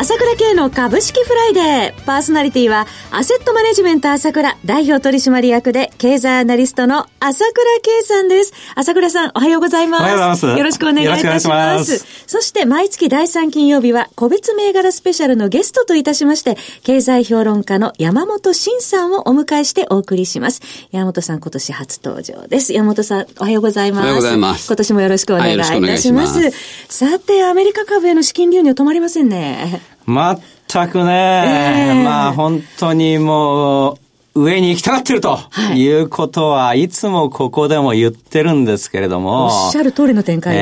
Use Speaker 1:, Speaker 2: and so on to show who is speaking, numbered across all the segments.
Speaker 1: 朝倉慶の株式フライデー。パーソナリティは、アセットマネジメント朝倉代表取締役で、経済アナリストの朝倉慶さんです。朝倉さん、おはようございます。おは
Speaker 2: ようございます。
Speaker 1: よろしくお願いいたします。ますそして、毎月第3金曜日は、個別銘柄スペシャルのゲストといたしまして、経済評論家の山本慎さんをお迎えしてお送りします。山本さん、今年初登場です。山本さん、おはようございます。おは
Speaker 3: ようございます。
Speaker 1: 今年もよろしくお願いいたします。ますさて、アメリカ株への資金流入止まりませんね。
Speaker 2: 全くね、えー、まあ本当にもう、上に行きたがってるとい。うことはいつもここでも言ってるんですけれども。
Speaker 1: おっしゃる通りの展開
Speaker 2: え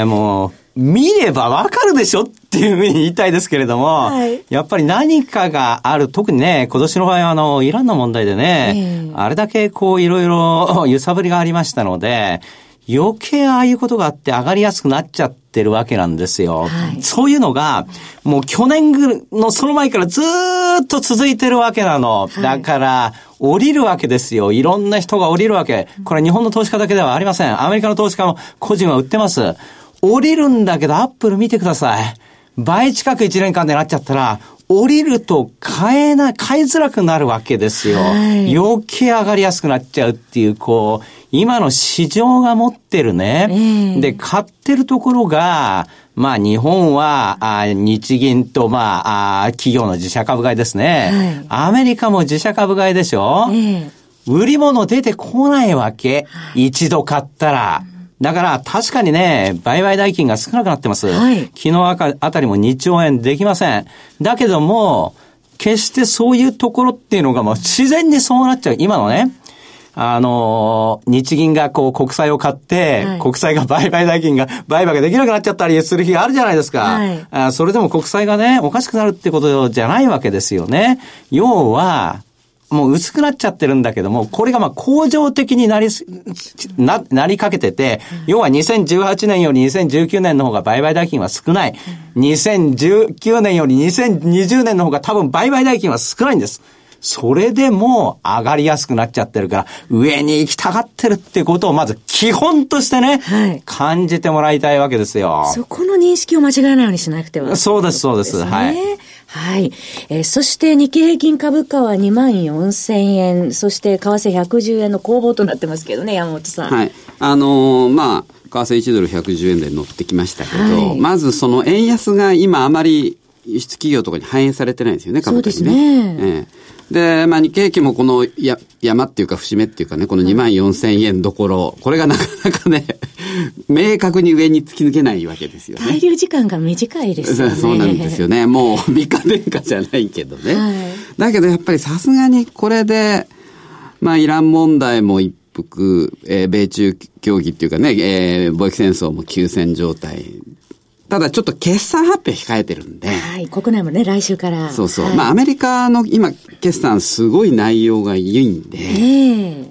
Speaker 2: えー、もう、見ればわかるでしょっていうふうに言いたいですけれども、はい、やっぱり何かがある、特にね、今年の場合はあの、イランの問題でね、えー、あれだけこういろいろ揺さぶりがありましたので、余計ああいうことがあって上がりやすくなっちゃってるわけなんですよ。はい、そういうのが、もう去年のその前からずっと続いてるわけなの。だから、降りるわけですよ。いろんな人が降りるわけ。これ日本の投資家だけではありません。アメリカの投資家も個人は売ってます。降りるんだけど、アップル見てください。倍近く1年間でなっちゃったら、降りると買えない、買いづらくなるわけですよ。はい、余計上がりやすくなっちゃうっていう、こう、今の市場が持ってるね。えー、で、買ってるところが、まあ日本は、あ日銀とまああ企業の自社株買いですね、はい。アメリカも自社株買いでしょ、えー、売り物出てこないわけ。はい、一度買ったら。だから確かにね、売買代金が少なくなってます。はい、昨日あたりも2兆円できません。だけども、決してそういうところっていうのがもう自然にそうなっちゃう。今のね、あの、日銀がこう国債を買って、はい、国債が売買代金が売買ができなくなっちゃったりする日があるじゃないですか。はい、あそれでも国債がね、おかしくなるってことじゃないわけですよね。要は、もう薄くなっちゃってるんだけども、これがまあ恒常的になり、な、なりかけてて、要は2018年より2019年の方が売買代金は少ない。2019年より2020年の方が多分売買代金は少ないんです。それでも上がりやすくなっちゃってるから、上に行きたがってるってことをまず基本としてね、はい、感じてもらいたいわけですよ。
Speaker 1: そこの認識を間違えないようにしなくては、
Speaker 2: そうです、そうです。はい。
Speaker 1: はい。えー、そして日経平均株価は2万4千円、そして為替110円の攻防となってますけどね、山本さん。
Speaker 3: はい。あのー、まあ、為替1ドル110円で乗ってきましたけど、はい、まずその円安が今あまり輸出企業とかに反映されてないんですよね、
Speaker 1: 株価にね。ですね。
Speaker 3: ええで、まあ、日経平均もこのや山っていうか節目っていうかね、この2万4千円どころ、これがなかなかね、明確に上に突き抜けないわけですよね。
Speaker 1: 滞留時間が短いですよね。
Speaker 3: そうなんですよね。もう3日殿下じゃないけどね。はい、だけどやっぱりさすがにこれで、まあ、イラン問題も一服、えー、米中協議っていうかね、えー、貿易戦争も休戦状態ただちょっと決算発表控えてるんで。
Speaker 1: はい。国内もね、来週から。
Speaker 3: そうそう。はい、まあアメリカの今、決算すごい内容がいいんで、え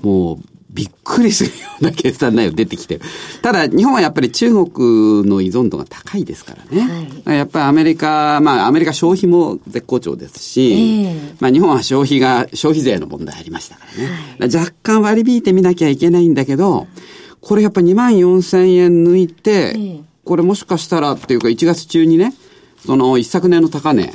Speaker 3: ー、もうびっくりするような決算内容出てきてる。ただ日本はやっぱり中国の依存度が高いですからね。はい、やっぱりアメリカ、まあアメリカ消費も絶好調ですし、えー、まあ日本は消費が、消費税の問題ありましたからね。はい、若干割り引いてみなきゃいけないんだけど、これやっぱり2万4千円抜いて、えーこれもしかしたらっていうか1月中にね、その一昨年の高値、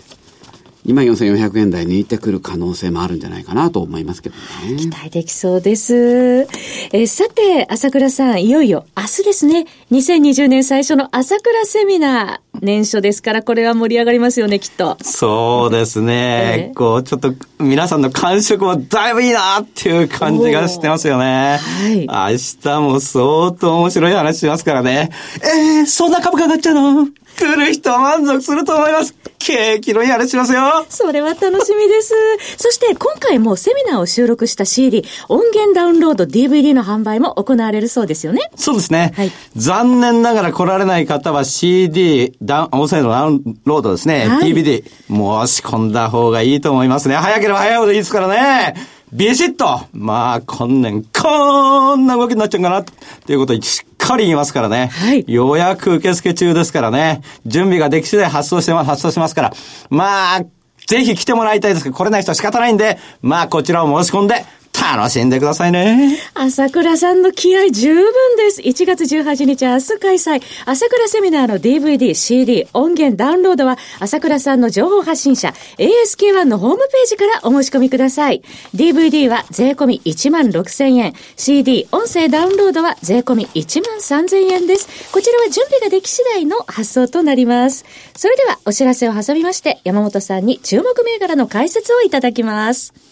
Speaker 3: 24,400円台抜いてくる可能性もあるんじゃないかなと思いますけどね。
Speaker 1: 期待できそうです。えさて、朝倉さん、いよいよ明日ですね。2020年最初の朝倉セミナー。年初ですから、これは盛り上がりますよね、きっと。
Speaker 2: そうですね。えー、こう、ちょっと、皆さんの感触もだいぶいいなっていう感じがしてますよね。はい。明日も相当面白い話しますからね。えー、そんな株価上がっちゃうの？来る人は満足すると思います。景気のいい話しますよ。
Speaker 1: それは楽しみです。そして今回もセミナーを収録した CD、音源ダウンロード DVD の販売も行われるそうですよね。
Speaker 2: そうですね。はい、残念ながら来られない方は CD、ダ音声のダウンロードですね。はい、DVD、申し込んだ方がいいと思いますね。早ければ早いほどいいですからね。ビシッとまあ、今年、こんな動きになっちゃうかな、っていうことをしっかり言いますからね。はい。予約受付中ですからね。準備ができ次第発送してます、発送しますから。まあ、ぜひ来てもらいたいですけど、来れない人は仕方ないんで、まあ、こちらを申し込んで、楽しんでくださいね。
Speaker 1: 朝倉さんの気合十分です。1月18日明日開催。朝倉セミナーの DVD、CD、音源、ダウンロードは朝倉さんの情報発信者 ASK1 のホームページからお申し込みください。DVD は税込み1万6000円。CD、音声ダウンロードは税込み1万3000円です。こちらは準備ができ次第の発送となります。それではお知らせを挟みまして、山本さんに注目銘柄の解説をいただきます。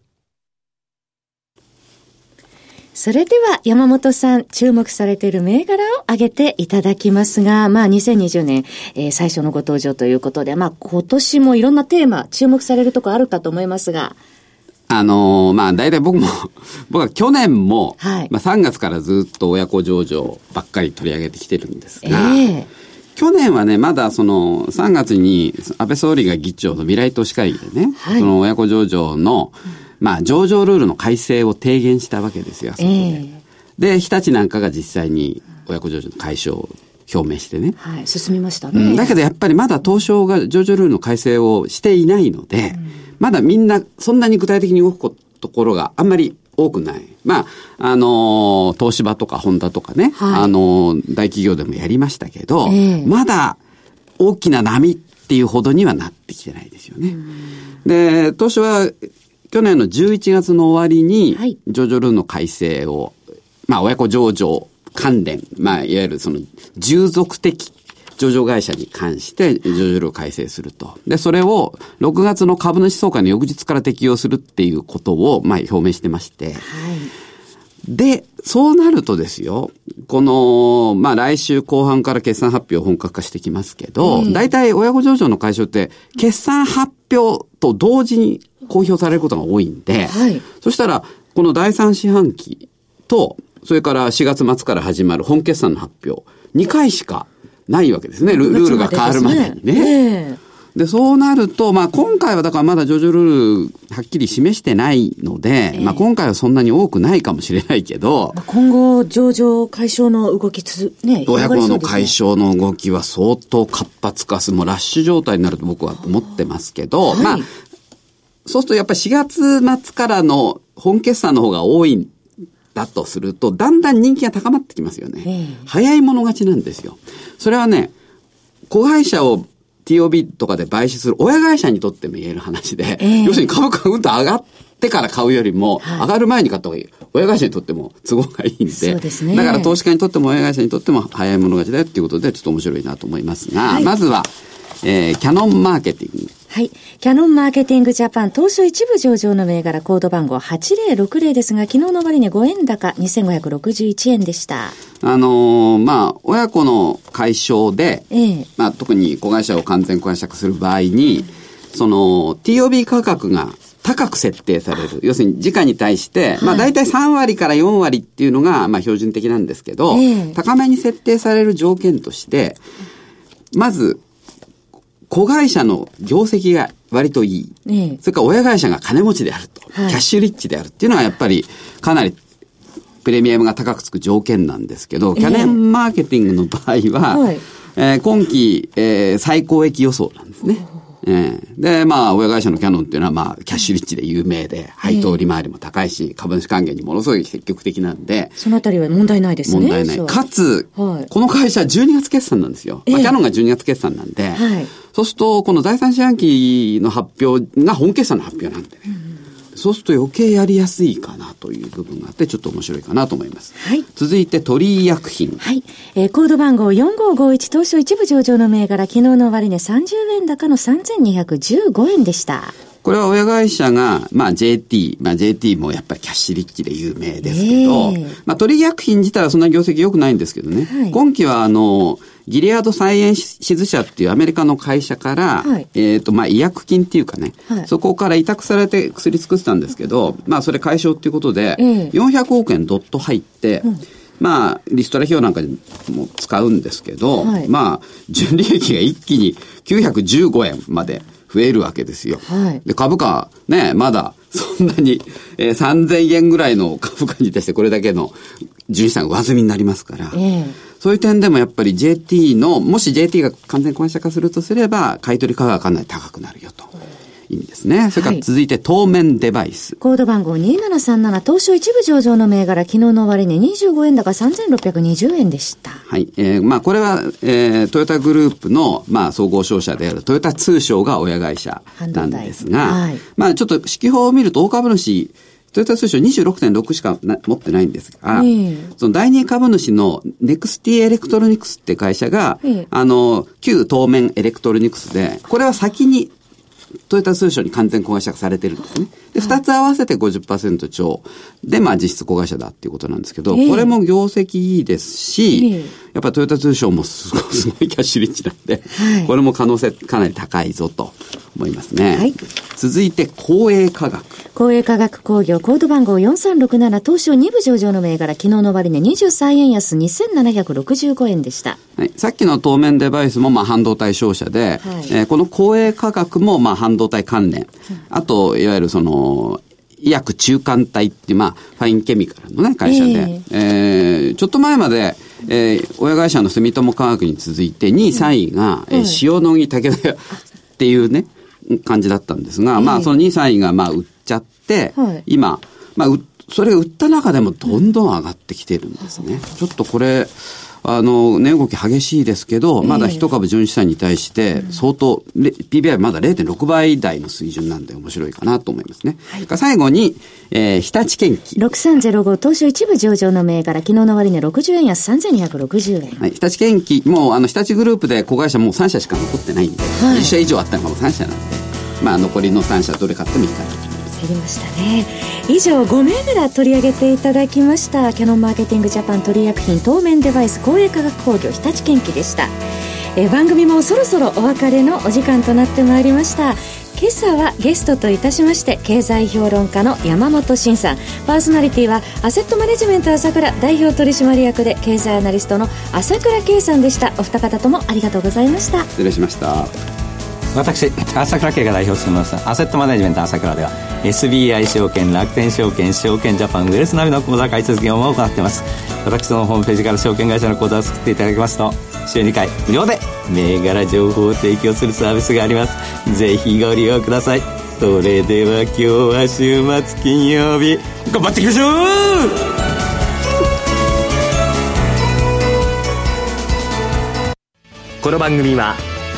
Speaker 1: それでは山本さん、注目されている銘柄を挙げていただきますが、まあ2020年、えー、最初のご登場ということで、まあ今年もいろんなテーマ、注目されるところあるかと思いますが。
Speaker 3: あのー、まあ大体僕も 僕は去年も、はい、まあ3月からずっと親子上場ばっかり取り上げてきてるんですが、えー、去年はね、まだその3月に安倍総理が議長の未来都市会議でね、はい、その親子上場の、うんまあ、上場ルールの改正を提言したわけですよ、そこで。えー、で、日立なんかが実際に親子上場の解消を表明してね。
Speaker 1: はい、進みましたね。
Speaker 3: うん、だけどやっぱりまだ東証が上場ルールの改正をしていないので、うん、まだみんなそんなに具体的に動くところがあんまり多くない。まあ、あのー、東芝とかホンダとかね、はい、あのー、大企業でもやりましたけど、えー、まだ大きな波っていうほどにはなってきてないですよね。で、東芝去年の11月の終わりに、上場ルールの改正を、まあ、親子上場関連、まあ、いわゆるその、従属的上場会社に関して上場ルールを改正すると。で、それを6月の株主総会の翌日から適用するっていうことを、まあ、表明してまして。はい、で、そうなるとですよ、この、まあ来週後半から決算発表本格化してきますけど、大体親子上場の会社って、決算発表と同時に公表されることが多いんで、はい、そしたら、この第三四半期と、それから4月末から始まる本決算の発表、2回しかないわけですね。ルールが変わるまでにね。で、そうなると、まあ今回はだからまだ上場ルールはっきり示してないので、えー、まあ今回はそんなに多くないかもしれないけど、
Speaker 1: 今後上場解消の動きつ、ね、
Speaker 3: 親子の解消の動きは相当活発化する、もうラッシュ状態になると僕は思ってますけど、はい、まあそうするとやっぱり4月末からの本決算の方が多いんだとすると、だんだん人気が高まってきますよね。早い者勝ちなんですよ。それはね、子会社を TOB とかで買収する親会社にとっても言える話で、えー、要するに株価がうんと上がってから買うよりも、はい、上がる前に買った方がいい。親会社にとっても 都合がいいんで。そうですね。だから投資家にとっても親会社にとっても早い者勝ちだよっていうことで、ちょっと面白いなと思いますが、はい、まずは、えー、キャノンマーケティング。
Speaker 1: はい。キャノンマーケティングジャパン、東証一部上場の銘柄コード番号8060ですが、昨日の終値5円高2561円でした。
Speaker 3: あのー、まあ、親子の解消で、ええ、まあ、特に子会社を完全子会社化する場合に、その、TOB 価格が高く設定される。要するに時価に対して、はい、まあ大体3割から4割っていうのが、まあ標準的なんですけど、え高めに設定される条件として、まず、子会社の業績が割といい。ええ、それから親会社が金持ちであると、はい、キャッシュリッチであるっていうのはやっぱりかなりプレミアムが高くつく条件なんですけど、キャネンマーケティングの場合は、はい、えー、今期、えー、最高益予想なんですね。えー、で、まあ、親会社のキャノンっていうのは、まあ、キャッシュリッチで有名で、配当利回りも高いし、株主還元にものすごい積極的なんで。
Speaker 1: そのあたりは問題ないです
Speaker 3: ね。問題ない。かつ、はい、この会社12月決算なんですよ。まあ、キャノンが12月決算なんで、はい、そうすると、この第三四半期の発表が本決算の発表なんでね。うんそうすると余計やりやすいかなという部分があって、ちょっと面白いかなと思います。はい。続いて、鳥居薬品。
Speaker 1: はい。えー、コード番号4551東証一部上場の銘柄、昨日の終値30円高の3215円でした。
Speaker 3: これは親会社が、まあ JT、まあ JT もやっぱりキャッシュリッチで有名ですけど、えー、まあ取り薬品自体はそんな業績良くないんですけどね。はい、今期はあの、ギリアードサイエンシズ社っていうアメリカの会社から、はい、えっ、ー、と、まあ医薬金っていうかね、はい、そこから委託されて薬作ってたんですけど、まあそれ解消っていうことで、えー、400億円ドット入って、うん。まあ、リストラ費用なんかにも使うんですけど、はい、まあ、純利益が一気に915円まで増えるわけですよ。はい、で、株価、ね、まだ、そんなに、えー、3000円ぐらいの株価に対してこれだけの純資産が上積みになりますから、えー、そういう点でもやっぱり JT の、もし JT が完全公社化するとすれば、買取価格がかなり高くなるよと。いいんですね。それから続いて当面デバイス。
Speaker 1: コード番号2737東証一部上場の銘柄、昨日の終値25円高3620円でした。
Speaker 3: はい。えー、まあこれは、えー、トヨタグループの、まあ総合商社であるトヨタ通商が親会社なんですが、はい、まあちょっと指揮法を見ると大株主、豊田通商26.6しか持ってないんですが、えー、その第二株主のネクスティエレクトロニクスって会社が、えー、あの、旧トーメンエレクトロニクスで、これは先に豊田通商に完全子会社化されてるんですね。で、二つ合わせて50%超。で、まあ実質子会社だっていうことなんですけど、これも業績いいですし、やっぱ豊田通商もすごい、すごいキャッシュリッチなんで、これも可能性かなり高いぞと思いますね。はい、続いて、公営科学。
Speaker 1: 公営科学工業、コード番号4367、東証2部上場の銘柄、昨日の終値23円安2765円でした。
Speaker 3: はい、さっきの当面デバイスもまあ半導体商社で、はい、えー、この公営価格もまあ半導体関連、あと、いわゆるその、医薬中間体ってまあ、ファインケミカルのね、会社で、えー、えー、ちょっと前まで、えー、親会社の住友化学に続いて2位、3位が、えー、塩野義武田っていうね、感じだったんですが、まあ、その2位、3位が、まあ、売っちゃって、はい、今、まあ、それが売った中でもどんどん上がってきてるんですね。ちょっとこれ、あの、値動き激しいですけど、まだ一株純資産に対して相当、えー、PBI まだ0.6倍台の水準なんで面白いかなと思いますね。はい、最後に、えー、日立建機。
Speaker 1: 6305東証一部上場の銘柄、昨日の終値60円安3260円。
Speaker 3: はい、日立建機、もうあの日立グループで子会社もう3社しか残ってないんで、はい、10社以上あったのがもう3社なんで、まあ残りの3社どれ買ってもいいかなと。
Speaker 1: 減りましたね。以上5銘柄取り上げていただきましたキャノンマーケティングジャパン取薬品当面デバイス工営化学工業日立建機でした。え番組もそろそろお別れのお時間となってまいりました。今朝はゲストといたしまして経済評論家の山本慎さん。パーソナリティはアセットマネジメント朝倉代表取締役で経済アナリストの朝倉圭さんでした。お二方ともありがとうございました。
Speaker 3: 失礼しました。
Speaker 2: 私朝倉慶が代表してます。アセットマネジメント朝倉では SBI 証券楽天証券証券ジャパンウェルスナビの口座開設業務を行っています。私のホームページから証券会社の口座を作っていただきますと週2回無料で銘柄情報を提供するサービスがあります。ぜひご利用ください。それでは今日は週末金曜日。頑張っていきましょう！
Speaker 4: この番組は